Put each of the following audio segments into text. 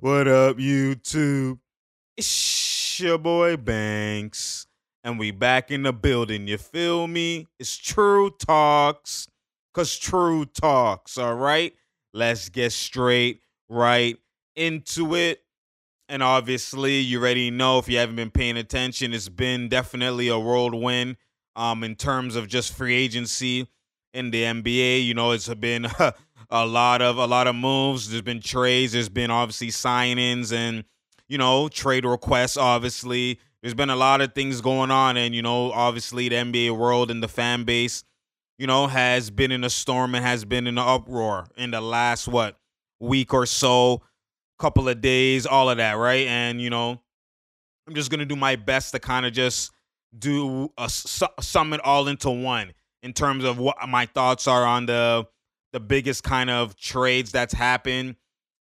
what up, YouTube? It's your boy Banks, and we back in the building. You feel me? It's True Talks, cause True Talks. All right, let's get straight right into it. And obviously, you already know if you haven't been paying attention, it's been definitely a whirlwind um, in terms of just free agency in the NBA. You know, it's been a lot of a lot of moves. There's been trades. There's been obviously signings and you know trade requests. Obviously, there's been a lot of things going on, and you know, obviously, the NBA world and the fan base, you know, has been in a storm and has been in an uproar in the last what week or so, couple of days, all of that, right? And you know, I'm just gonna do my best to kind of just do a sum it all into one in terms of what my thoughts are on the the biggest kind of trades that's happened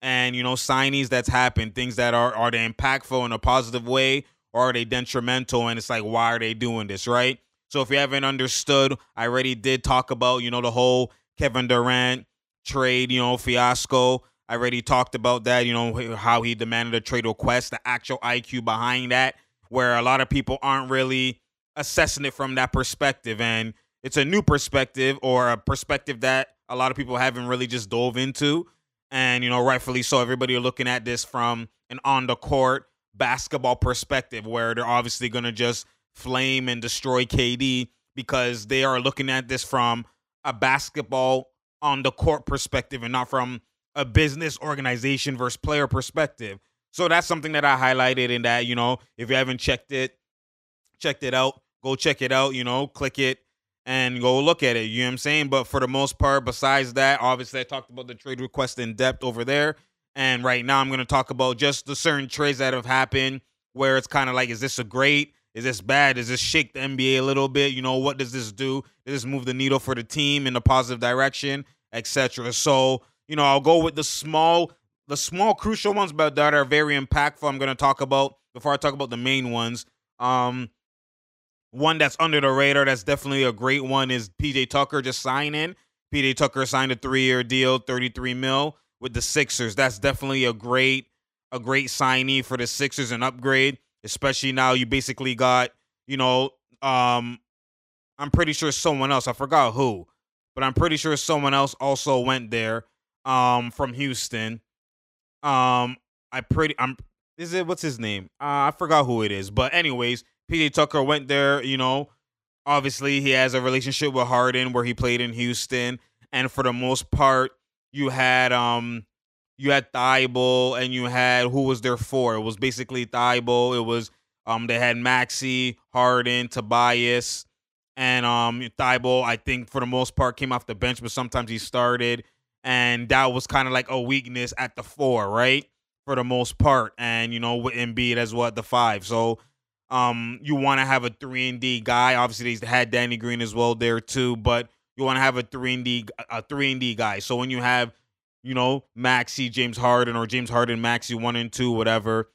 and you know signees that's happened things that are are they impactful in a positive way or are they detrimental and it's like why are they doing this right? So if you haven't understood i already did talk about you know the whole kevin durant trade you know fiasco. I already talked about that you know how he demanded a trade request the actual iq behind that where a lot of people aren't really assessing it from that perspective. And it's a new perspective or a perspective that a lot of people haven't really just dove into. And, you know, rightfully so, everybody are looking at this from an on the court basketball perspective where they're obviously going to just flame and destroy KD because they are looking at this from a basketball on the court perspective and not from a business organization versus player perspective. So that's something that I highlighted in that, you know, if you haven't checked it, checked it out, go check it out, you know, click it, and go look at it. You know what I'm saying? But for the most part, besides that, obviously I talked about the trade request in depth over there. And right now I'm gonna talk about just the certain trades that have happened where it's kind of like, is this a great? Is this bad? Does this shake the NBA a little bit? You know, what does this do? Does this move the needle for the team in a positive direction, etc. So, you know, I'll go with the small, the small crucial ones, but that are very impactful. I'm gonna talk about before I talk about the main ones. Um, one that's under the radar that's definitely a great one is PJ Tucker just signing. PJ Tucker signed a three-year deal, 33 mil with the Sixers. That's definitely a great a great signee for the Sixers, and upgrade, especially now you basically got, you know, um I'm pretty sure someone else, I forgot who, but I'm pretty sure someone else also went there um from Houston. Um I pretty I'm is it what's his name? Uh, I forgot who it is. But anyways, PJ Tucker went there, you know, obviously he has a relationship with Harden where he played in Houston. And for the most part, you had um you had Thybulle and you had who was there for? It was basically Thybulle. It was um they had Maxey, Harden, Tobias, and um Thybulle, I think for the most part came off the bench, but sometimes he started. And that was kind of like a weakness at the four, right? For the most part. And you know, with Embiid as well at the five. So um, you want to have a three and D guy. Obviously, they had Danny Green as well there too, but you want to have a three and D a three and D guy. So when you have, you know, Maxey, James Harden, or James Harden, Maxey one and two, whatever,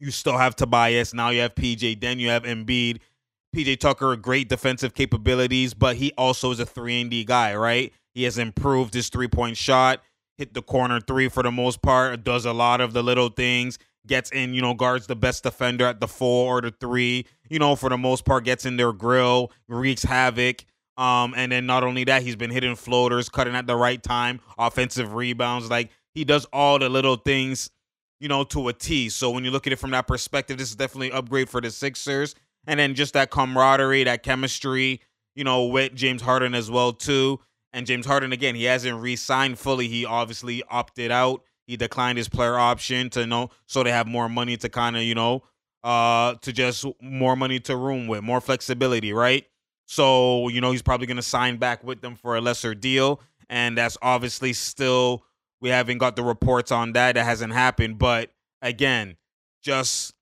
you still have Tobias. Now you have PJ. Then you have Embiid. PJ Tucker, great defensive capabilities, but he also is a three and D guy, right? He has improved his three point shot, hit the corner three for the most part, does a lot of the little things gets in, you know, guards the best defender at the four or the three, you know, for the most part, gets in their grill, wreaks havoc. Um, and then not only that, he's been hitting floaters, cutting at the right time, offensive rebounds. Like he does all the little things, you know, to a T. So when you look at it from that perspective, this is definitely an upgrade for the Sixers. And then just that camaraderie, that chemistry, you know, with James Harden as well too. And James Harden again, he hasn't re-signed fully. He obviously opted out he declined his player option to know so they have more money to kind of you know uh to just more money to room with, more flexibility, right? So you know he's probably gonna sign back with them for a lesser deal, and that's obviously still we haven't got the reports on that. That hasn't happened, but again, just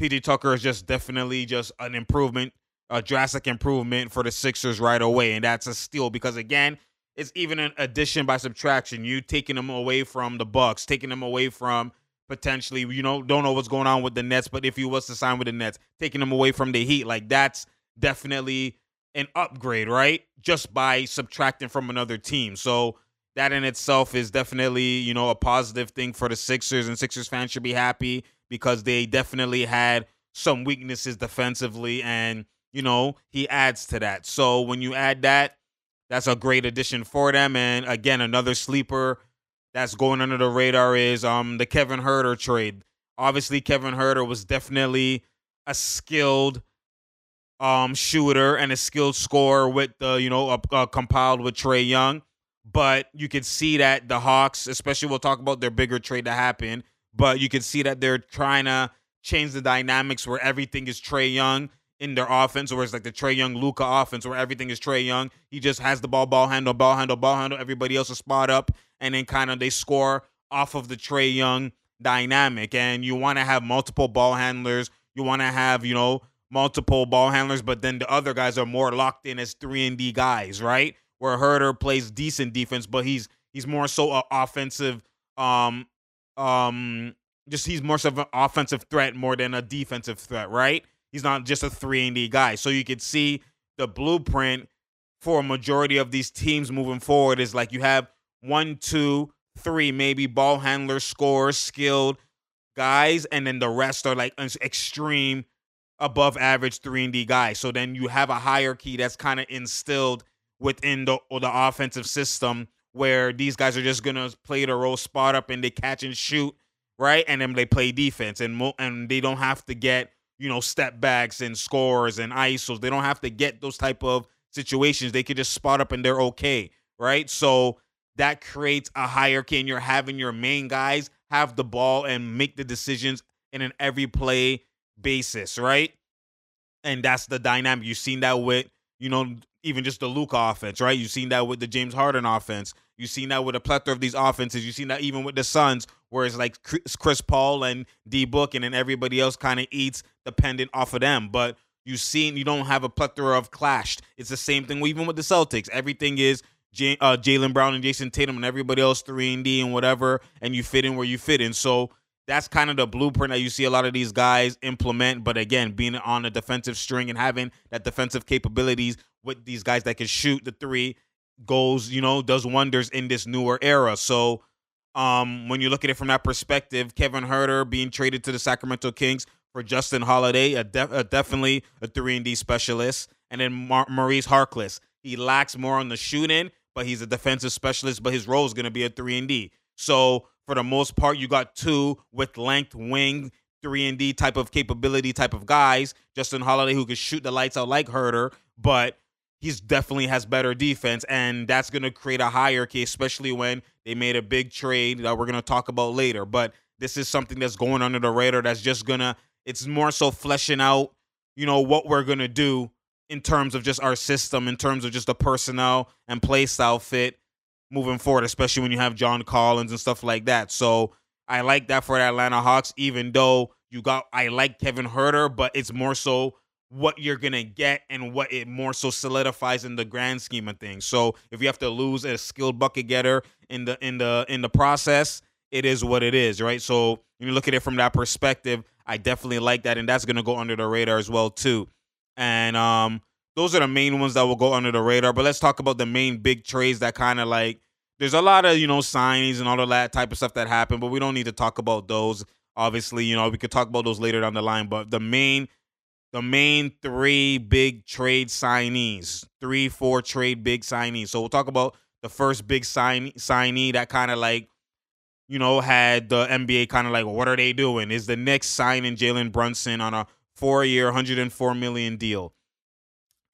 PJ Tucker is just definitely just an improvement, a drastic improvement for the Sixers right away, and that's a steal because again, it's even an addition by subtraction. You taking them away from the Bucks, taking them away from potentially, you know, don't know what's going on with the Nets, but if he was to sign with the Nets, taking them away from the Heat, like that's definitely an upgrade, right? Just by subtracting from another team. So that in itself is definitely, you know, a positive thing for the Sixers, and Sixers fans should be happy because they definitely had some weaknesses defensively, and you know, he adds to that. So when you add that, that's a great addition for them. And again, another sleeper that's going under the radar is um the Kevin Huerter trade. Obviously, Kevin Huerter was definitely a skilled um shooter and a skilled scorer with the you know uh, uh, compiled with Trae Young. But you can see that the Hawks, especially we'll talk about their bigger trade that happened, but you can see that they're trying to change the dynamics where everything is Trae Young in their offense, or it's like the Trae Young Luka offense where everything is Trae Young. He just has the ball, ball handle, ball handle, ball handle. Everybody else is spot up, and then kind of they score off of the Trae Young dynamic. And you want to have multiple ball handlers. You want to have you know multiple ball handlers, but then the other guys are more locked in as three and D guys, right? Where Huerter plays decent defense, but he's he's more so a offensive um um just he's more of an offensive threat more than a defensive threat, right? He's not just a 3 and D guy. So you could see the blueprint for a majority of these teams moving forward is like you have one, two, three, maybe ball handlers, scorers, skilled guys, and then the rest are like extreme above average 3 and D guys. So then you have a hierarchy that's kind of instilled within the the offensive system where these guys are just gonna play the role spot up and they catch and shoot, right? And then they play defense and mo- and they don't have to get you know, step backs and scores and ISOs. They don't have to get those type of situations. They could just spot up and they're okay, right? So that creates a hierarchy and you're having your main guys have the ball and make the decisions in an every play basis, right? And that's the dynamic. You've seen that with, you know, even just the Luka offense, right? You've seen that with the James Harden offense. You've seen that with a plethora of these offenses. You've seen that even with the Suns, where it's like Chris Paul and D Book, and then everybody else kind of eats dependent off of them. But you've seen you don't have a plethora of clashed. It's the same thing even with the Celtics. Everything is J- uh, Jaylen Brown and Jayson Tatum and everybody else three and D and whatever, and you fit in where you fit in. So that's kind of the blueprint that you see a lot of these guys implement. But again, being on the defensive string and having that defensive capabilities with these guys that can shoot the three goes, you know, does wonders in this newer era. So um, when you look at it from that perspective, Kevin Huerter being traded to the Sacramento Kings for Justin Holiday, a, def- a definitely a three and D specialist, and then Mar- Maurice Harkless. He lacks more on the shooting, but he's a defensive specialist. But his role is going to be a three and D. So for the most part, you got two with length, wing, three and D type of capability type of guys. Justin Holiday who can shoot the lights out like Huerter, but he's definitely has better defense, and that's going to create a hierarchy, especially when they made a big trade that we're going to talk about later. But this is something that's going under the radar. That's just gonna. It's more so fleshing out, you know, what we're gonna do in terms of just our system, in terms of just the personnel and play style fit moving forward, especially when you have John Collins and stuff like that. So I like that for the Atlanta Hawks, even though you got I like Kevin Huerter, but it's more so what you're gonna get and what it more so solidifies in the grand scheme of things. So if you have to lose a skilled bucket getter in the in the in the process, it is what it is, right? So when you look at it from that perspective, I definitely like that, and that's gonna go under the radar as well too. And um, those are the main ones that will go under the radar. But let's talk about the main big trades that kind of like there's a lot of you know signings and all of that type of stuff that happened, but we don't need to talk about those. Obviously, you know we could talk about those later down the line. But the main, the main three big trade signees, three four trade big signees. So we'll talk about the first big sign signee that kind of like you know had the NBA kind of like what are they doing? Is the Knicks signing Jalen Brunson on a four year, 104 million deal?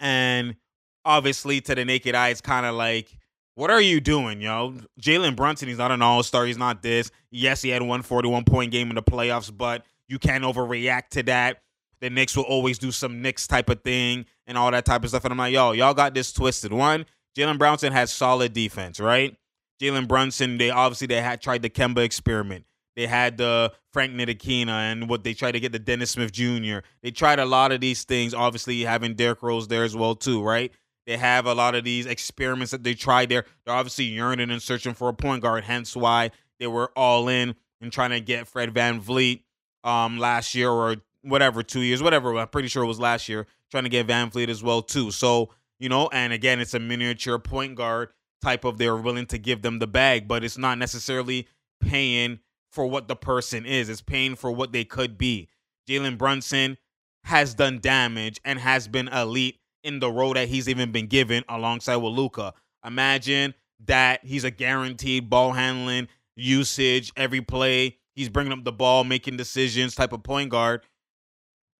And obviously, to the naked eye, it's kind of like what are you doing, yo? Jalen Brunson, he's not an all star. He's not this. Yes, he had one 41 point game in the playoffs, but you can't overreact to that. The Knicks will always do some Knicks type of thing and all that type of stuff. And I'm like, yo, y'all got this twisted. One, Jalen Brunson has solid defense, right? Jalen Brunson, they obviously they had tried the Kemba experiment. They had the Frank Ntilikina and what they tried to get the Dennis Smith Jr. They tried a lot of these things. Obviously, having Derrick Rose there as well too, right? They have a lot of these experiments that they tried there. They're obviously yearning and searching for a point guard, hence why they were all in and trying to get Fred Van VanVleet um last year or whatever, two years, whatever. I'm pretty sure it was last year, trying to get VanVleet as well too. So, you know, and again, it's a miniature point guard type of they're willing to give them the bag, but it's not necessarily paying for what the person is. It's paying for what they could be. Jalen Brunson has done damage and has been elite in the role that he's even been given alongside with Luka. Imagine that he's a guaranteed ball handling usage every play. He's bringing up the ball, making decisions type of point guard.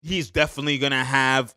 He's definitely gonna have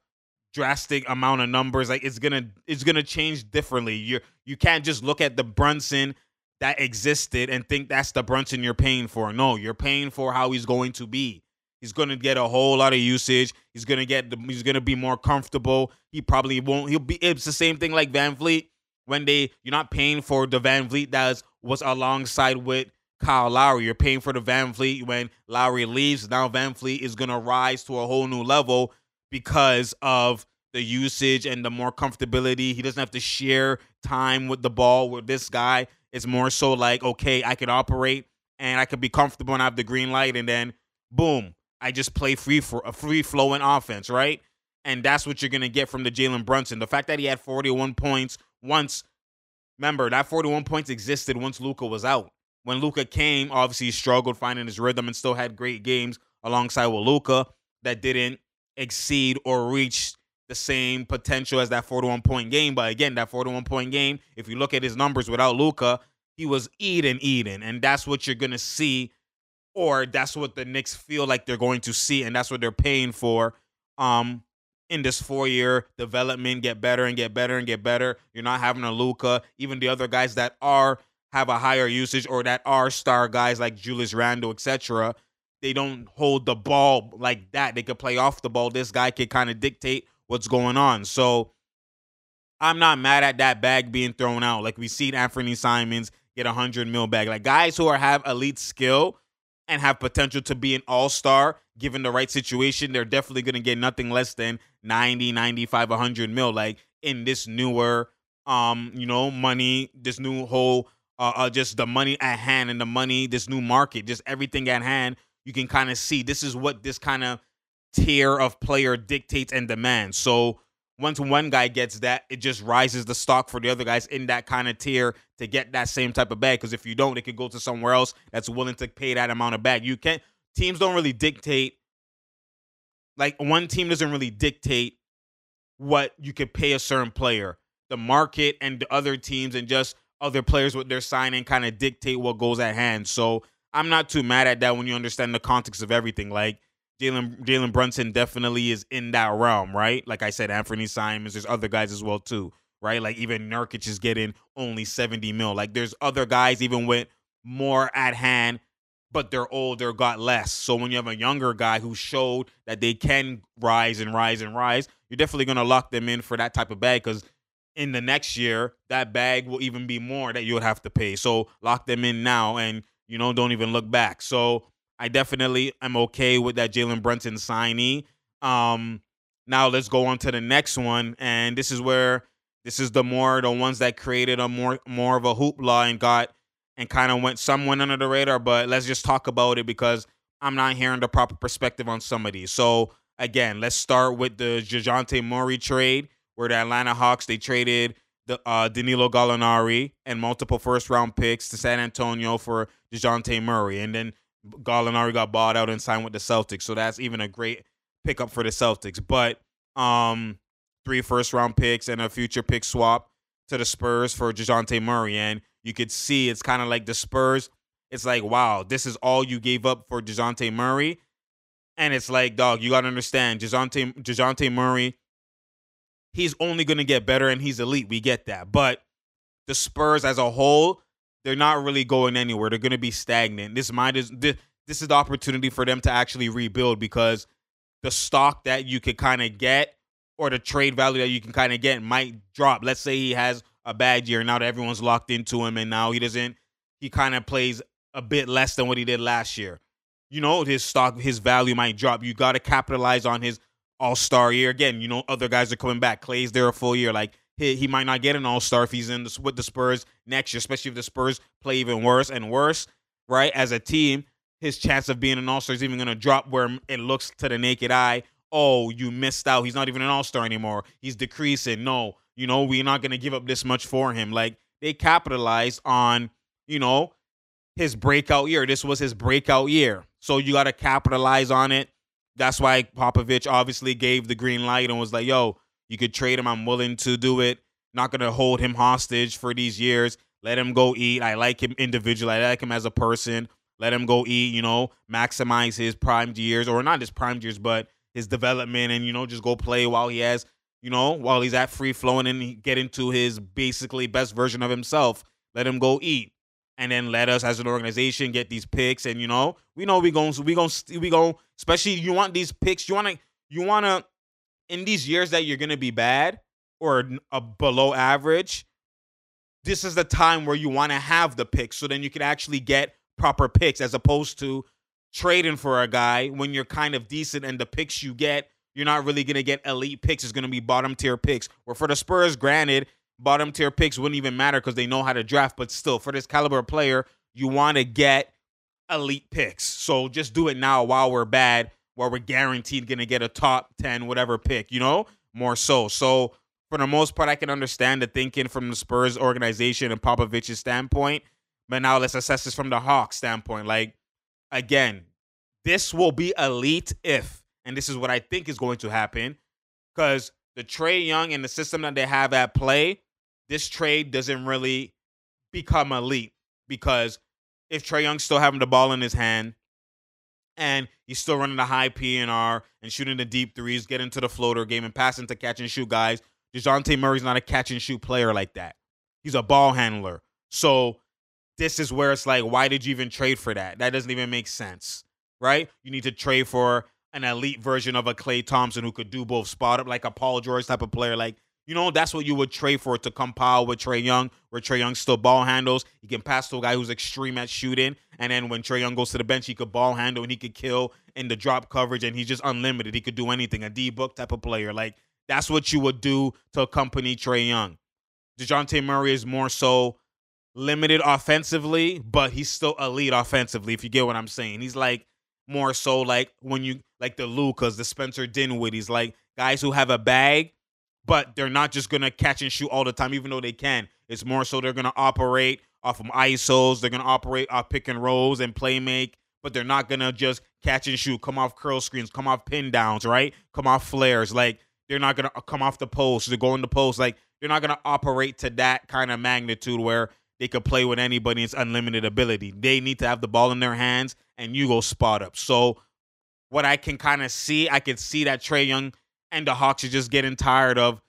drastic amount of numbers. Like it's gonna it's gonna change differently. You you can't just look at the Brunson that existed and think that's the Brunson you're paying for. No, you're paying for how he's going to be. He's to get a whole lot of usage. He's to get the, he's to be more comfortable. He probably won't he'll be it's the same thing like VanVleet when they you're not paying for the VanVleet that was alongside with Kyle Lowry. You're paying for the VanVleet when Lowry leaves. Now VanVleet is going to rise to a whole new level because of the usage and the more comfortability. He doesn't have to share time with the ball with this guy. It's more so like, okay, I can operate and I can be comfortable and have the green light, and then boom, I just play free for a free flowing offense, right? And that's what you're gonna get from the Jalen Brunson. The fact that he had 41 points once, remember that 41 points existed once Luka was out. When Luka came, obviously he struggled finding his rhythm and still had great games alongside with Luka that didn't exceed or reach the same potential as that 41 point game. But again, that 41 point game, if you look at his numbers without Luka, he was eating, eating. And that's what you're going to see, or that's what the Knicks feel like they're going to see. And that's what they're paying for um, in this four year development, get better and get better and get better. You're not having a Luka. Even the other guys that are have a higher usage or that are star guys like Julius Randle, etc. They don't hold the ball like that. They could play off the ball. This guy could kind of dictate what's going on. So I'm not mad at that bag being thrown out. Like we see Anthony Simons get a hundred mil bag. Like guys who are have elite skill and have potential to be an all-star given the right situation, they're definitely going to get nothing less than 90, 95, 100 mil like in this newer um, you know, money, this new whole uh, uh just the money at hand and the money, this new market, just everything at hand. You can kind of see this is what this kind of tier of player dictates and demands. So once one guy gets that, it just rises the stock for the other guys in that kind of tier to get that same type of bag. Because if you don't, it could go to somewhere else that's willing to pay that amount of bag. You can't. Teams don't really dictate. Like one team doesn't really dictate what you could pay a certain player. The market and the other teams and just other players what they're signing kind of dictate what goes at hand. So I'm not too mad at that when you understand the context of everything. Like Jalen Jalen Brunson definitely is in that realm, right? Like I said, Anthony Simons, there's other guys as well too, right? Like even Nurkic is getting only 70 mil. Like there's other guys even with more at hand, but they're older, got less. So when you have a younger guy who showed that they can rise and rise and rise, you're definitely gonna lock them in for that type of bag because in the next year, that bag will even be more that you would have to pay. So lock them in now and you know, don't even look back. So I definitely am okay with that Jalen Brunson signee. Um, now let's go on to the next one, and this is where this is the more the ones that created a more more of a hoopla and got and kind of went some went under the radar. But let's just talk about it because I'm not hearing the proper perspective on some of these. So again, let's start with the Dejounte Murray trade, where the Atlanta Hawks they traded the uh, Danilo Gallinari and multiple first round picks to San Antonio for Dejounte Murray, and then Gallinari got bought out and signed with the Celtics, so that's even a great pickup for the Celtics. But um, three first round picks and a future pick swap to the Spurs for Dejounte Murray, and you could see it's kind of like the Spurs. It's like, wow, this is all you gave up for Dejounte Murray, and it's like, dog, you gotta understand, Dejounte Dejounte Murray. He's only gonna get better, and he's elite. We get that, but the Spurs as a whole they're not really going anywhere. They're going to be stagnant. This might is this, this is the opportunity for them to actually rebuild because the stock that you could kind of get or the trade value that you can kind of get might drop. Let's say he has a bad year now that everyone's locked into him and now he doesn't he kind of plays a bit less than what he did last year. You know, his stock his value might drop. You got to capitalize on his all-star year again. You know, other guys are coming back. Klay's there a full year like he, he might not get an All Star if he's in the, with the Spurs next year, especially if the Spurs play even worse and worse, right? As a team, his chance of being an All Star is even going to drop where it looks to the naked eye. Oh, you missed out. He's not even an All Star anymore. He's decreasing. No, you know we're not going to give up this much for him. Like they capitalized on, you know, his breakout year. This was his breakout year. So you got to capitalize on it. That's why Popovich obviously gave the green light and was like, yo, you could trade him. I'm willing to do it. Not going to hold him hostage for these years. Let him go eat. I like him individually. I like him as a person. Let him go eat, you know, maximize his prime years, or not his prime years, but his development and, you know, just go play while he has, you know, while he's at free flowing and get into his basically best version of himself. Let him go eat and then let us as an organization get these picks. And you know we know we going we going we going especially you want these picks you want to you want to in these years that you're going to be bad or a uh, below average this is the time where you want to have the picks so then you can actually get proper picks as opposed to trading for a guy when you're kind of decent and the picks you get you're not really going to get elite picks it's going to be bottom tier picks. Or for the Spurs granted bottom tier picks wouldn't even matter because they know how to draft. But still, for this caliber player, you want to get elite picks. So just do it now while we're bad, while we're guaranteed going to get a top 10, whatever pick, you know, more so. So for the most part, I can understand the thinking from the Spurs organization and Popovich's standpoint. But now let's assess this from the Hawks standpoint. Like, again, this will be elite if, and this is what I think is going to happen, because the Trae Young and the system that they have at play this trade doesn't really become a elite because if Trae Young's still having the ball in his hand and he's still running the high PNR and shooting the deep threes, getting to the floater game and passing to catch and shoot guys, DeJounte Murray's not a catch and shoot player like that. He's a ball handler. So this is where it's like, why did you even trade for that? That doesn't even make sense, right? You need to trade for an elite version of a Klay Thompson who could do both spot up like a Paul George type of player. Like you know, that's what you would trade for to compile with Trae Young, where Trae Young still ball handles. He can pass to a guy who's extreme at shooting. And then when Trae Young goes to the bench, he could ball handle and he could kill in the drop coverage and he's just unlimited. He could do anything. A D book type of player. Like that's what you would do to accompany Trae Young. DeJounte Murray is more so limited offensively, but he's still elite offensively, if you get what I'm saying. He's like more so like when you like the Lukas, the Spencer Dinwiddies, like guys who have a bag but they're not just gonna catch and shoot all the time, even though they can. It's more so they're gonna operate off of ISOs, they're gonna operate off pick and rolls and play make, but they're not gonna just catch and shoot, come off curl screens, come off pin downs, right? Come off flares. Like they're not gonna uh, come off the post, they're going to post. Like they're not gonna operate to that kind of magnitude where they could play with anybody. It's unlimited ability. They need to have the ball in their hands and you go spot up. So what I can kind of see, I can see that Trae Young and the Hawks are just getting tired of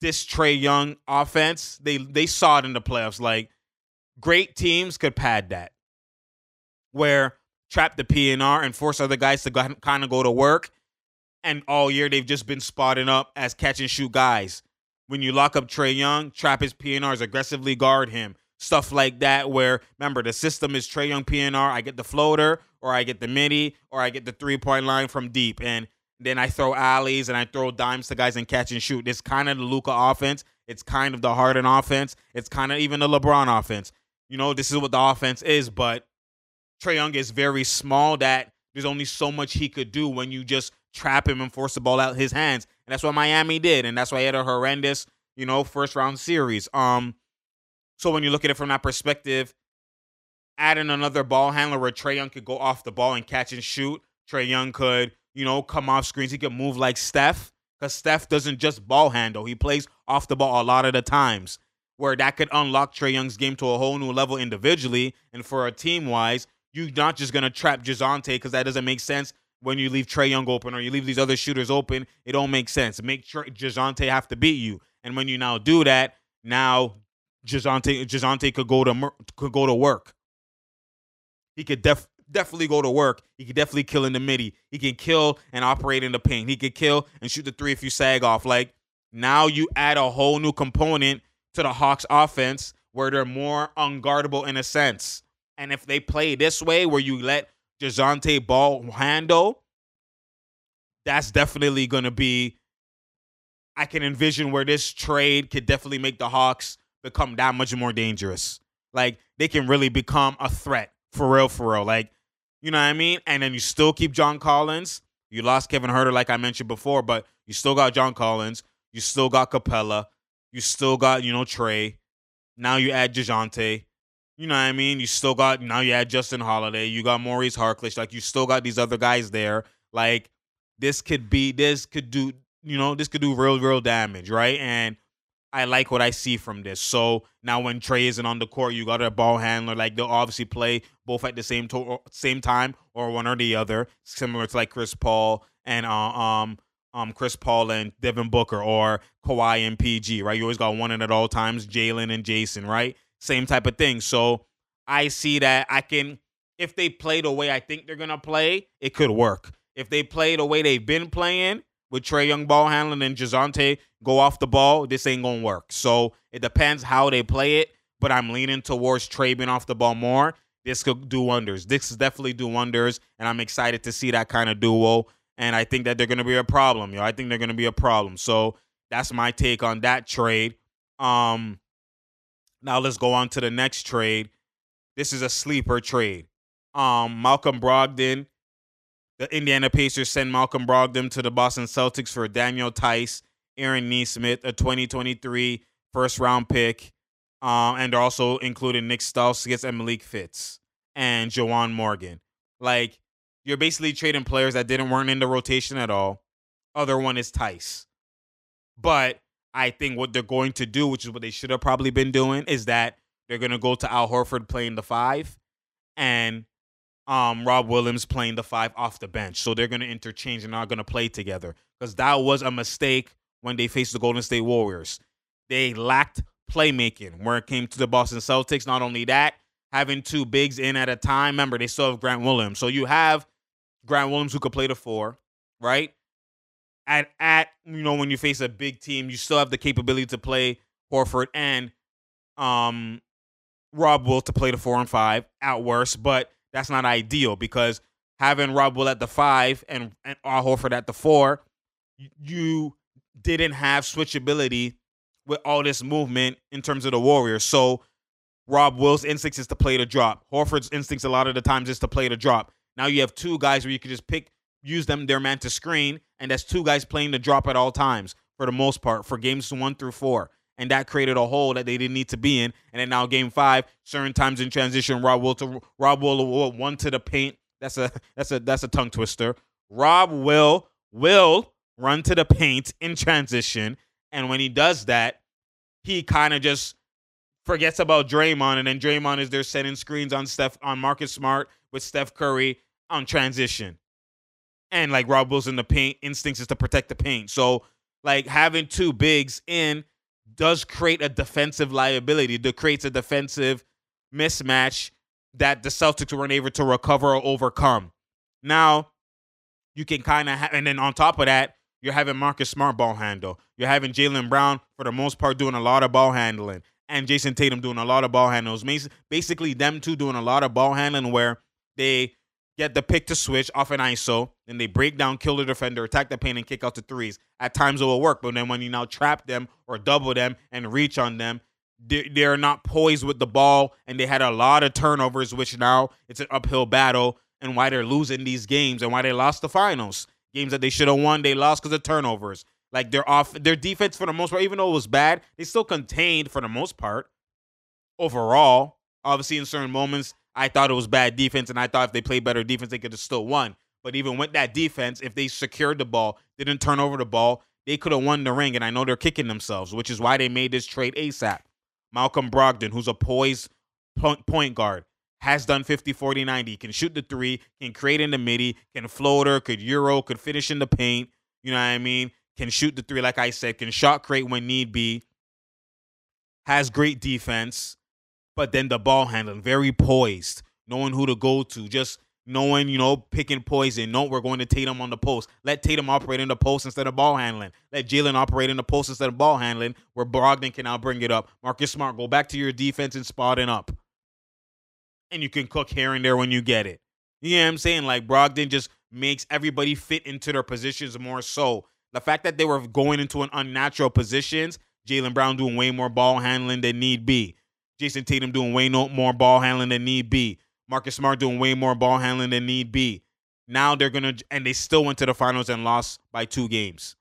this Trae Young offense. They they saw it in the playoffs. Like great teams could pad that, where trap the PNR and force other guys to kind of go to work. And all year they've just been spotting up as catch and shoot guys. When you lock up Trae Young, trap his PNRs, aggressively guard him, stuff like that. Where remember the system is Trae Young PNR. I get the floater, or I get the midi, or I get the three point line from deep, and then I throw alleys and I throw dimes to guys and catch and shoot. It's kind of the Luka offense. It's kind of the Harden offense. It's kind of even the LeBron offense. You know, this is what the offense is, but Trae Young is very small that there's only so much he could do when you just trap him and force the ball out his hands. And that's what Miami did. And that's why he had a horrendous, you know, first round series. Um, so when you look at it from that perspective, adding another ball handler where Trae Young could go off the ball and catch and shoot, Trae Young could you know, come off screens. He can move like Steph because Steph doesn't just ball handle. He plays off the ball a lot of the times where that could unlock Trae Young's game to a whole new level individually. And for a team wise, you're not just going to trap DeJounte because that doesn't make sense when you leave Trey Young open or you leave these other shooters open. It don't make sense. Make sure DeJounte have to beat you. And when you now do that, now DeJounte could go to could go to work. He could def definitely go to work. He can definitely kill in the midi. He can kill and operate in the paint. He can kill and shoot the three if you sag off. Like now you add a whole new component to the Hawks offense where they're more unguardable in a sense. And if they play this way where you let DeJounte ball handle, that's definitely to be. I can envision where this trade could definitely make the Hawks become that much more dangerous. Like they can really become a threat for real, for real. Like you know what I mean? And then you still keep John Collins. You lost Kevin Huerter, like I mentioned before, but you still got John Collins. You still got Capela. You still got, you know, Trae. Now you add Dejounte. You know what I mean? You still got now you add Justin Holiday. You got Maurice Harkless. Like you still got these other guys there. Like this could be this could do you know this could do real real damage, right? And I like what I see from this. So now when Trae isn't on the court, you got a ball handler. Like they'll obviously play both at the same to- same time or one or the other, similar to like Chris Paul and uh, um um Chris Paul and Devin Booker or Kawhi and PG, right? You always got one in at all times, Jaylen and Jayson. right? Same type of thing. So I see that I can if they play the way I think they're gonna play, it could work. If they play the way they've been playing with Trae Young ball handling and Dejounte go off the ball, this ain't gonna work. So it depends how they play it, but I'm leaning towards Trae being off the ball more. This could do wonders. This is definitely do wonders, and I'm excited to see that kind of duo. And I think that they're gonna be a problem, yo. I think they're gonna be a problem. So that's my take on that trade. Um, now let's go on to the next trade. This is a sleeper trade. Um, Malcolm Brogdon, the Indiana Pacers send Malcolm Brogdon to the Boston Celtics for Daniel Theis, Aaron Nesmith, a 2023 first round pick, um, and also including Nick Stauskas and Malik Fitts and Juwan Morgan. Like you're basically trading players that didn't weren't in the rotation at all. Other one is Theis. but I think what they're going to do, which is what they should have probably been doing, is that they're going to go to Al Horford playing the five and um, Rob Williams playing the five off the bench. So they're going to interchange and not going to play together because that was a mistake when they faced the Golden State Warriors. They lacked playmaking when it came to the Boston Celtics. Not only that, having two bigs in at a time. Remember, they still have Grant Williams. So you have Grant Williams who could play the four, right? at at you know when you face a big team, you still have the capability to play Horford and um Rob Will to play the four and five at worst, but that's not ideal because having Rob Will at the five and and Al Horford at the four, you didn't have switchability with all this movement in terms of the Warriors. So Rob Will's instincts is to play the drop. Horford's instincts a lot of the times is to play the drop. Now you have two guys where you can just pick use them their man to screen, and that's two guys playing the drop at all times for the most part for games one through four. And that created a hole that they didn't need to be in. And then now game five, certain times in transition, Rob will to Rob will one to the paint. That's a that's a that's a tongue twister. Rob will will run to the paint in transition, and when he does that, he kind of just forgets about Draymond, and then Draymond is there setting screens on Steph on Marcus Smart with Steph Curry on transition and like Rob Wilson, the paint instincts is to protect the paint. So like having two bigs in does create a defensive liability. That creates a defensive mismatch that the Celtics weren't able to recover or overcome. Now you can kind of have, and then on top of that, you're having Marcus Smart ball handle. You're having Jaylen Brown for the most part doing a lot of ball handling, and Jayson Tatum doing a lot of ball handles. Basically, them two doing a lot of ball handling where they get the pick to switch off an ISO, then they break down, kill the defender, attack the paint, and kick out the threes. At times it will work, but then when you now trap them or double them and reach on them, they're not poised with the ball, and they had a lot of turnovers, which now it's an uphill battle, and why they're losing these games and why they lost the finals. Games that they should have won, they lost because of turnovers. Like their off, their defense for the most part, even though it was bad, they still contained for the most part. Overall, obviously in certain moments, I thought it was bad defense, and I thought if they played better defense, they could have still won. But even with that defense, if they secured the ball, didn't turn over the ball, they could have won the ring. And I know they're kicking themselves, which is why they made this trade ASAP. Malcolm Brogdon, who's a poised point guard, has done 50, 40, 90, can shoot the three, can create in the midi, can floater, could euro, could finish in the paint. You know what I mean? Can shoot the three, like I said, can shot create when need be, has great defense but then the ball handling, very poised, knowing who to go to, just knowing, you know, picking poison. No, we're going to Tatum on the post. Let Tatum operate in the post instead of ball handling. Let Jaylen operate in the post instead of ball handling, where Brogdon can now bring it up. Marcus Smart, go back to your defense and spotting up. And you can cook here and there when you get it. You know what I'm saying? Like Brogdon just makes everybody fit into their positions more so. The fact that they were going into an unnatural positions, Jaylen Brown doing way more ball handling than need be. Jayson Tatum doing way no, more ball handling than need be. Marcus Smart doing way more ball handling than need be. Now they're gonna and they still went to the finals and lost by two games.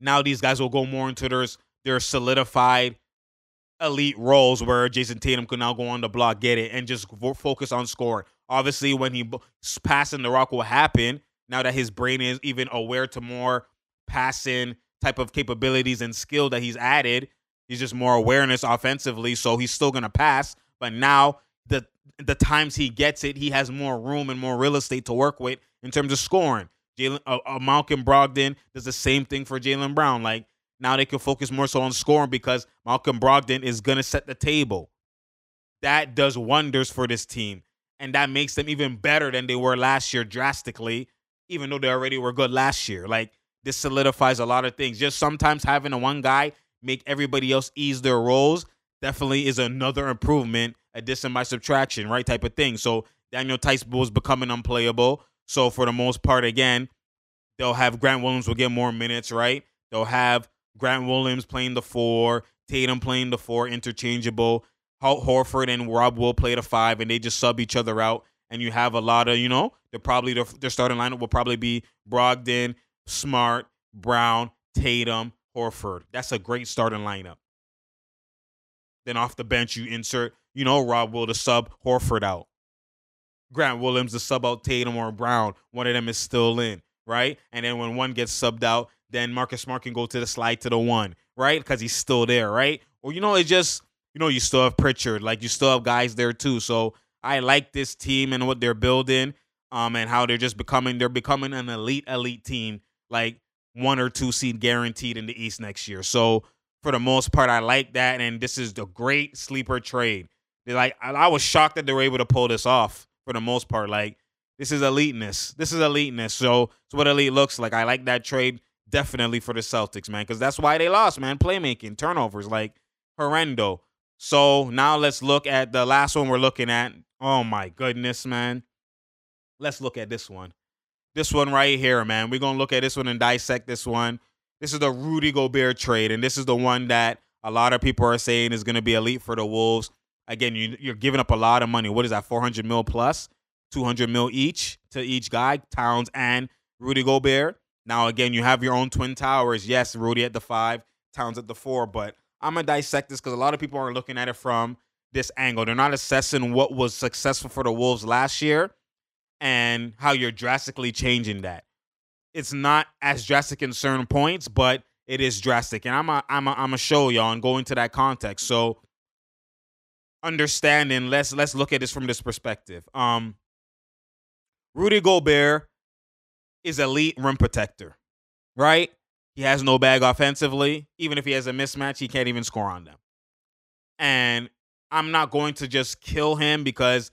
Now these guys will go more into their their solidified elite roles where Jayson Tatum can now go on the block, get it, and just focus on scoring. Obviously, when he passing the rock will happen now that his brain is even aware to more passing type of capabilities and skill that he's added. He's just more awareness offensively, so he's still gonna pass. But now the the times he gets it, he has more room and more real estate to work with in terms of scoring. Jalen uh, uh, Malcolm Brogdon does the same thing for Jaylen Brown. Like now they can focus more so on scoring because Malcolm Brogdon is gonna set the table. That does wonders for this team, and that makes them even better than they were last year drastically. Even though they already were good last year, like this solidifies a lot of things. Just sometimes having a one guy make everybody else ease their roles definitely is another improvement, addition by subtraction, right? Type of thing. So Daniel Theis is becoming unplayable. So for the most part, again, they'll have Grant Williams will get more minutes, right? They'll have Grant Williams playing the four, Tatum playing the four, interchangeable. Horford and Rob will play the five, and they just sub each other out. And you have a lot of, you know, they're probably their, their starting lineup will probably be Brogdon, Smart, Brown, Tatum, Horford. That's a great starting lineup. Then off the bench, you insert, you know, Rob will to sub Horford out. Grant Williams to sub out Tatum or Brown. One of them is still in, right? And then when one gets subbed out, then Marcus Smart can go to the slide to the one, right? Because he's still there, right? Or you know, it's just you know, you still have Pritchard, like you still have guys there too. So I like this team and what they're building, um, and how they're just becoming they're becoming an elite, elite team, like one or two seed guaranteed in the East next year. So for the most part, I like that, and this is the great sleeper trade. They're like I was shocked that they were able to pull this off for the most part. Like this is eliteness. This is eliteness. So it's what elite looks like. I like that trade definitely for the Celtics, man, because that's why they lost, man. Playmaking, turnovers, like horrendo. So now let's look at the last one we're looking at. Oh my goodness, man. Let's look at this one. This one right here, man. We're gonna look at this one and dissect this one. This is the Rudy Gobert trade, and this is the one that a lot of people are saying is gonna be elite for the Wolves. Again, you, you're giving up a lot of money. What is that? 400 mil plus, 200 mil each to each guy, Towns and Rudy Gobert. Now, again, you have your own twin towers. Yes, Rudy at the five, Towns at the four. But I'm gonna dissect this because a lot of people are looking at it from this angle. They're not assessing what was successful for the Wolves last year and how you're drastically changing that. It's not as drastic in certain points, but it is drastic. And I'm a, I'm a, I'm a show y'all and go into that context. So understanding, let's let's look at this from this perspective. Um Rudy Gobert is elite rim protector, right? He has no bag offensively. Even if he has a mismatch, he can't even score on them. And I'm not going to just kill him because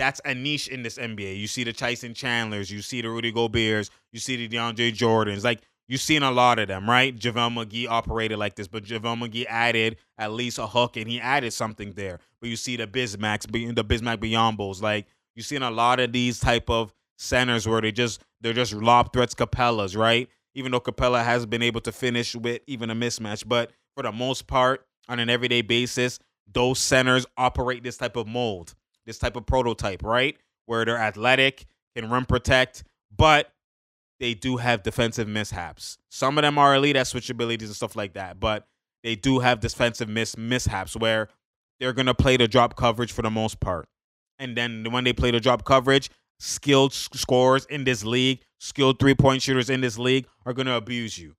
that's a niche in this NBA. You see the Tyson Chandlers, you see the Rudy Goberts, you see the DeAndre Jordans. Like you've seen a lot of them, right? JaVale McGee operated like this, but JaVale McGee added at least a hook and he added something there. But you see the Bismacks, the Bismack Biyombos. Like you've seen a lot of these type of centers where they just they're just lob threats Capelas, right? Even though Capela has been able to finish with even a mismatch, but for the most part, on an everyday basis, those centers operate this type of mold, this type of prototype, right? Where they're athletic, can rim protect, but they do have defensive mishaps. Some of them are elite at switchabilities and stuff like that, but they do have defensive miss mishaps where they're gonna play the drop coverage for the most part. And then when they play the drop coverage, skilled scorers in this league, skilled three point shooters in this league are going to abuse you.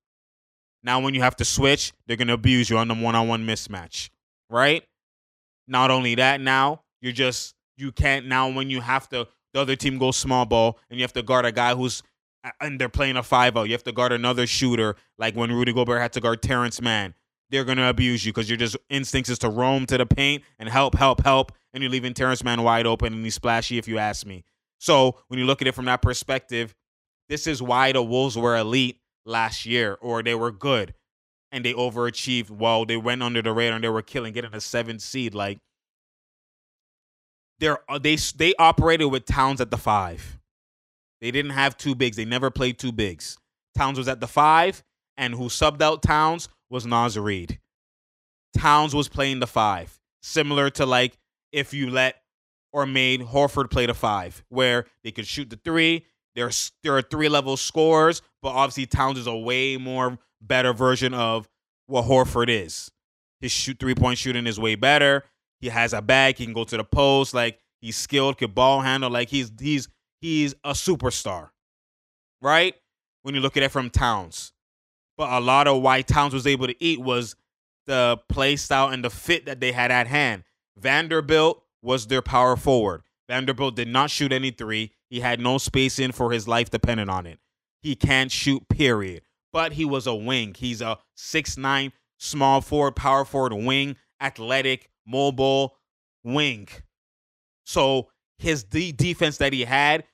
Now, when you have to switch, they're going to abuse you on the one on one mismatch, right? Not only that, now you're just, you can't, now when you have to, the other team goes small ball and you have to guard a guy who's, and they're playing a 5 0. You have to guard another shooter, like when Rudy Gobert had to guard Terance Mann. They're going to abuse you because your just instincts is to roam to the paint and help, help, help. And you're leaving Terance Mann wide open and he's splashy, if you ask me. So when you look at it from that perspective, this is why the Wolves were elite last year, or they were good and they overachieved. Well, they went under the radar and they were killing, getting a seventh seed. Like they're uh, they they operated with Towns at the five. They didn't have two bigs. They never played two bigs. Towns was at the five, and who subbed out Towns was Naz Reid. Towns was playing the five, similar to like if you let or made Horford play the five, where they could shoot the three. There's there are three level scores, but obviously Towns is a way more better version of what Horford is. His shoot three point shooting is way better. He has a bag. He can go to the post. Like he's skilled, could ball handle. Like he's he's he's a superstar, right? When you look at it from Towns, but a lot of why Towns was able to eat was the play style and the fit that they had at hand. Vanderbilt was their power forward. Vanderbilt did not shoot any three. He had no space in for his life dependent on it. He can't shoot, period. But he was a wing. He's a six nine small forward, power forward, wing, athletic, mobile wing. So his the defense that he had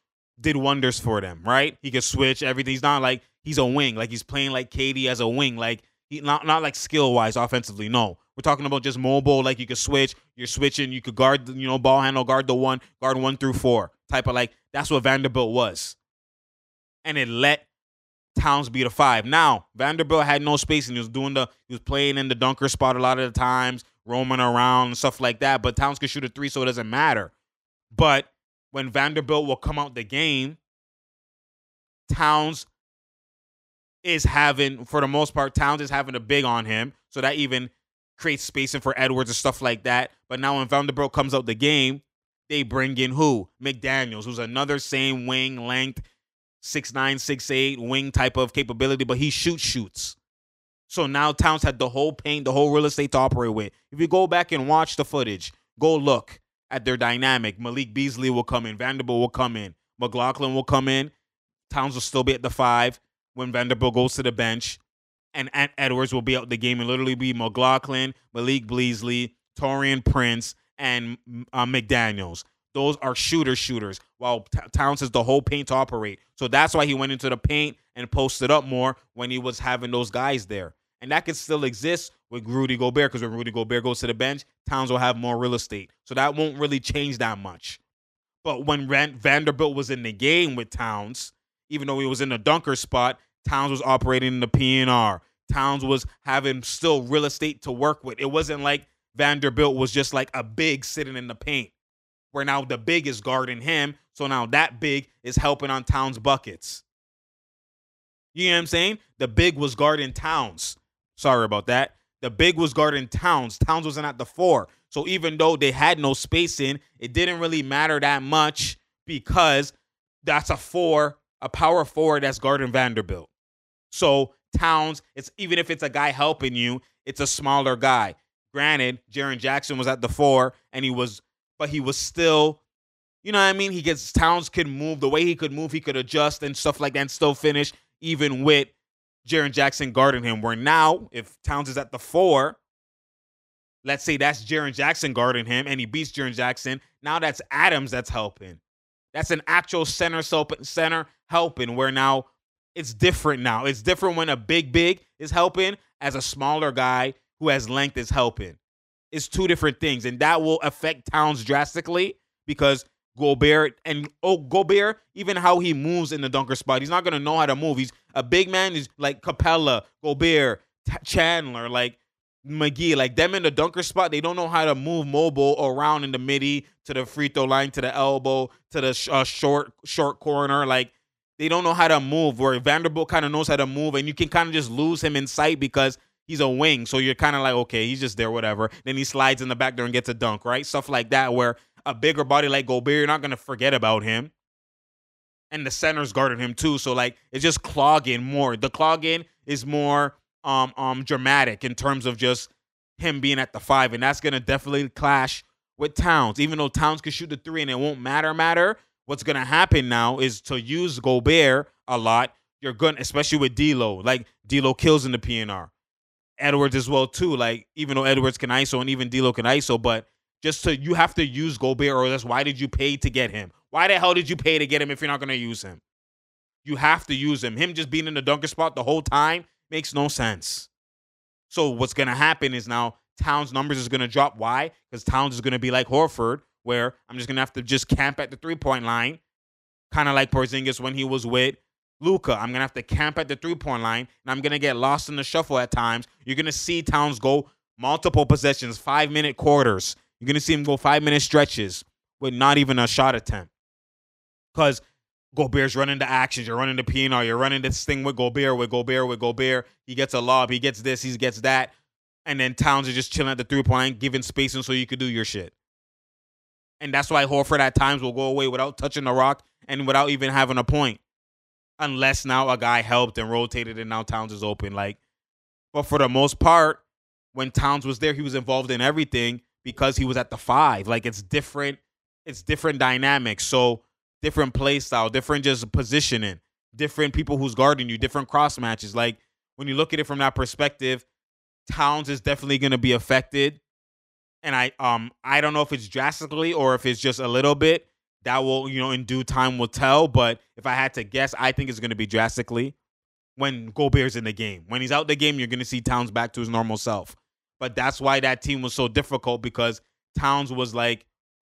did wonders for them, right? He could switch everything. He's not like he's a wing, like he's playing like KD as a wing, like he, not not like skill wise offensively. No, we're talking about just mobile, like you could switch. You're switching. You could guard, you know, ball handle, guard the one, guard one through four type of like. That's what Vanderbilt was, and it let Towns beat a five. Now Vanderbilt had no space, and he was doing the he was playing in the dunker spot a lot of the times, roaming around and stuff like that. But Towns can shoot a three, so it doesn't matter. But when Vanderbilt will come out the game, Towns is having, for the most part, Towns is having a big on him. So that even creates spacing for Edwards and stuff like that. But now when Vanderbilt comes out the game, they bring in who? McDaniels, who's another same wing length, six nine, six eight wing type of capability, but he shoots shoots. So now Towns had the whole paint, the whole real estate to operate with. If you go back and watch the footage, go look at their dynamic. Malik Beasley will come in, Vanderbilt will come in, McLaughlin will come in, Towns will still be at the five when Vanderbilt goes to the bench, and Ant Edwards will be out the game and literally be McLaughlin, Malik Beasley, Taurean Prince, and uh, McDaniels. Those are shooter shooters, while T- Towns has the whole paint to operate. So that's why he went into the paint and posted up more when he was having those guys there. And that could still exist with Rudy Gobert because when Rudy Gobert goes to the bench, Towns will have more real estate. So that won't really change that much. But when Vanderbilt was in the game with Towns, even though he was in the dunker spot, Towns was operating in the PNR. Towns was having still real estate to work with. It wasn't like Vanderbilt was just like a big sitting in the paint, where now the big is guarding him. So now that big is helping on Towns' buckets. You know what I'm saying? The big was guarding Towns. Sorry about that. The big was guarding Towns. Towns wasn't at the four. So even though they had no space in, it didn't really matter that much because that's a four, a power forward that's guarding Vanderbilt. So Towns, it's even if it's a guy helping you, it's a smaller guy. Granted, Jaren Jackson was at the four and he was, but he was still, you know what I mean? He gets Towns could move the way he could move, he could adjust and stuff like that and still finish, even with Jaren Jackson guarding him. Where now, if Towns is at the four, let's say that's Jaren Jackson guarding him and he beats Jaren Jackson. Now that's Adams that's helping. That's an actual center center helping where now it's different now. It's different when a big big is helping as a smaller guy who has length is helping. It's two different things, and that will affect Towns drastically because Gobert and oh Gobert, even how he moves in the dunker spot, he's not gonna know how to move. He's a big man. is like Capela, Gobert, T- Chandler, like McGee, like them in the dunker spot. They don't know how to move mobile around in the midi to the free throw line, to the elbow, to the uh, short short corner. Like they don't know how to move. Where Vanderbilt kind of knows how to move, and you can kind of just lose him in sight because he's a wing. So you're kind of like, okay, he's just there, whatever. Then he slides in the back there and gets a dunk, right? Stuff like that. Where a bigger body like Gobert, you're not gonna forget about him. And the center's guarding him too, so like it's just clogging more. The clogging is more um um dramatic in terms of just him being at the five, and that's gonna definitely clash with Towns. Even though Towns can shoot the three and it won't matter, matter. What's gonna happen now is to use Gobert a lot. You're gonna, especially with D'Lo, like D'Lo kills in the PNR. Edwards as well too. Like even though Edwards can ISO and even D'Lo can ISO, but just to you have to use Gobert or else why did you pay to get him? Why the hell did you pay to get him if you're not gonna use him? You have to use him. Him just being in the dunker spot the whole time makes no sense. So what's gonna happen is now Towns' numbers is gonna drop. Why? Because Towns is gonna be like Horford, where I'm just gonna have to just camp at the three point line, kind of like Porzingis when he was with Luka. I'm gonna have to camp at the three point line, and I'm gonna get lost in the shuffle at times. You're gonna see Towns go multiple possessions, five minute quarters. You're gonna see him go five minute stretches with not even a shot attempt, because Gobert's running the actions. You're running the PNR. You're running this thing with Gobert, with Gobert, with Gobert. He gets a lob. He gets this. He gets that. and then Towns is just chilling at the three point giving spacing so you could do your shit. And that's why Horford at times will go away without touching the rock and without even having a point. Unless now a guy helped and rotated and now Towns is open. Like, but for the most part, when Towns was there, he was involved in everything because he was at the five. Like it's different, it's different dynamics. So different play style, different just positioning, different people who's guarding you, different cross matches. Like when you look at it from that perspective, Towns is definitely gonna be affected. And I um I don't know if it's drastically or if it's just a little bit. That will, you know, in due time will tell. But if I had to guess, I think it's gonna be drastically when Gobert's in the game. When he's out the game, you're gonna see Towns back to his normal self. But that's why that team was so difficult because Towns was like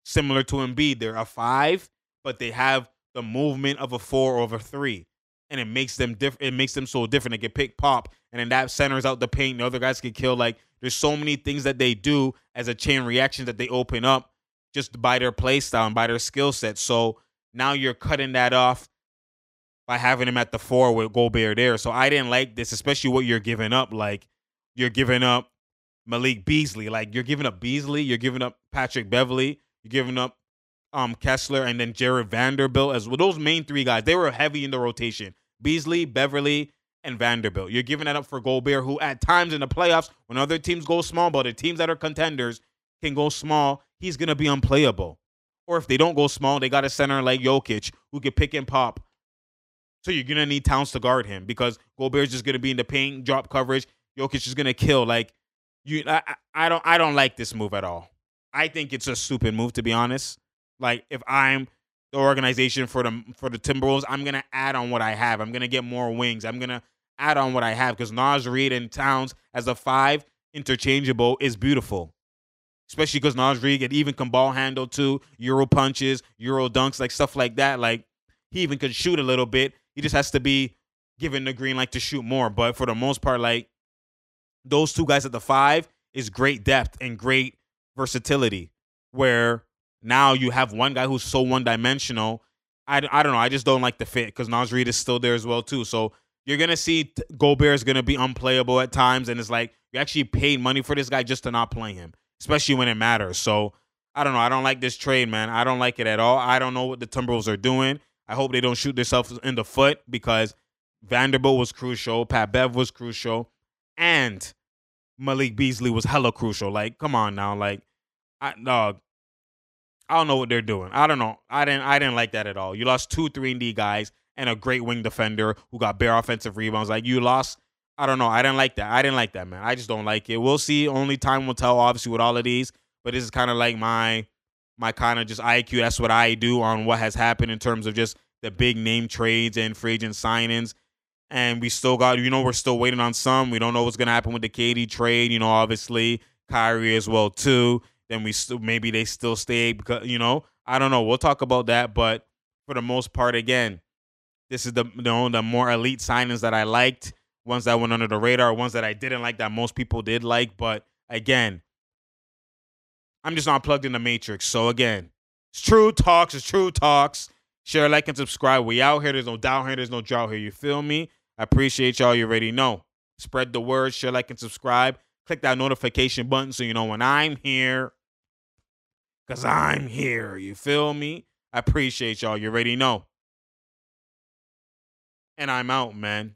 similar to Embiid. They're a five, but they have the movement of a four or a three. And it makes them different. It makes them so different. They can pick pop, and then that centers out the paint. The other guys can kill. Like there's so many things that they do as a chain reaction that they open up just by their play style and by their skill set. So now you're cutting that off by having him at the four with Gobert there. So I didn't like this, especially what you're giving up. Like you're giving up Malik Beasley. Like you're giving up Beasley, you're giving up Patrick Beverley. you're giving up um Kessler and then Jarred Vanderbilt as well. Those main three guys, they were heavy in the rotation. Beasley, Beverley, and Vanderbilt. You're giving that up for Gobert, who at times in the playoffs, when other teams go small, but the teams that are contenders can go small, he's gonna be unplayable. Or if they don't go small, they got a center like Jokic who can pick and pop. So you're gonna need Towns to guard him because Gobert's just gonna be in the paint, drop coverage. Jokic is gonna kill. Like you I, I don't I don't like this move at all. I think it's a stupid move to be honest. Like if I'm the organization for the for the Timberwolves, I'm gonna add on what I have. I'm gonna get more wings. I'm gonna add on what I have because Naz Reid and Towns as a five interchangeable is beautiful. Especially because Naz Reid it even can ball handle too, Euro punches, Euro dunks, like stuff like that. Like he even could shoot a little bit. He just has to be given the green light to shoot more. But for the most part, like those two guys at the five is great depth and great versatility. Where now you have one guy who's so one dimensional. I, I don't know. I just don't like the fit because Naz Reid is still there as well too. So you're gonna see Gobert is gonna be unplayable at times, and it's like you actually paid money for this guy just to not play him, especially when it matters. So I don't know. I don't like this trade, man. I don't like it at all. I don't know what the Timberwolves are doing. I hope they don't shoot themselves in the foot because Vanderbilt was crucial, Pat Bev was crucial, and Malik Beasley was hella crucial. Like, come on now, like, I dog. I don't know what they're doing. I don't know. I didn't. I didn't like that at all. You lost two three and D guys and a great wing defender who got bare offensive rebounds. Like you lost. I don't know. I didn't like that. I didn't like that, man. I just don't like it. We'll see. Only time will tell, obviously, with all of these. But this is kind of like my my kind of just IQ. That's what I do on what has happened in terms of just the big name trades and free agent signings and we still got you know we're still waiting on some. We don't know what's gonna happen with the KD trade. You know, obviously Kyrie as well too. Then we still maybe they still stay because you know I don't know. We'll talk about that, but for the most part, again, this is the you know, the more elite signings that I liked. Ones that went under the radar, ones that I didn't like that most people did like. But again, I'm just not plugged in the matrix. So again, it's true talks. It's true talks. Share, like, and subscribe. We out here. There's no doubt here. There's no drought here. You feel me? I appreciate y'all. You already know. Spread the word, share, like, and subscribe. Click that notification button so you know when I'm here. Because I'm here. You feel me? I appreciate y'all. You already know. And I'm out, man.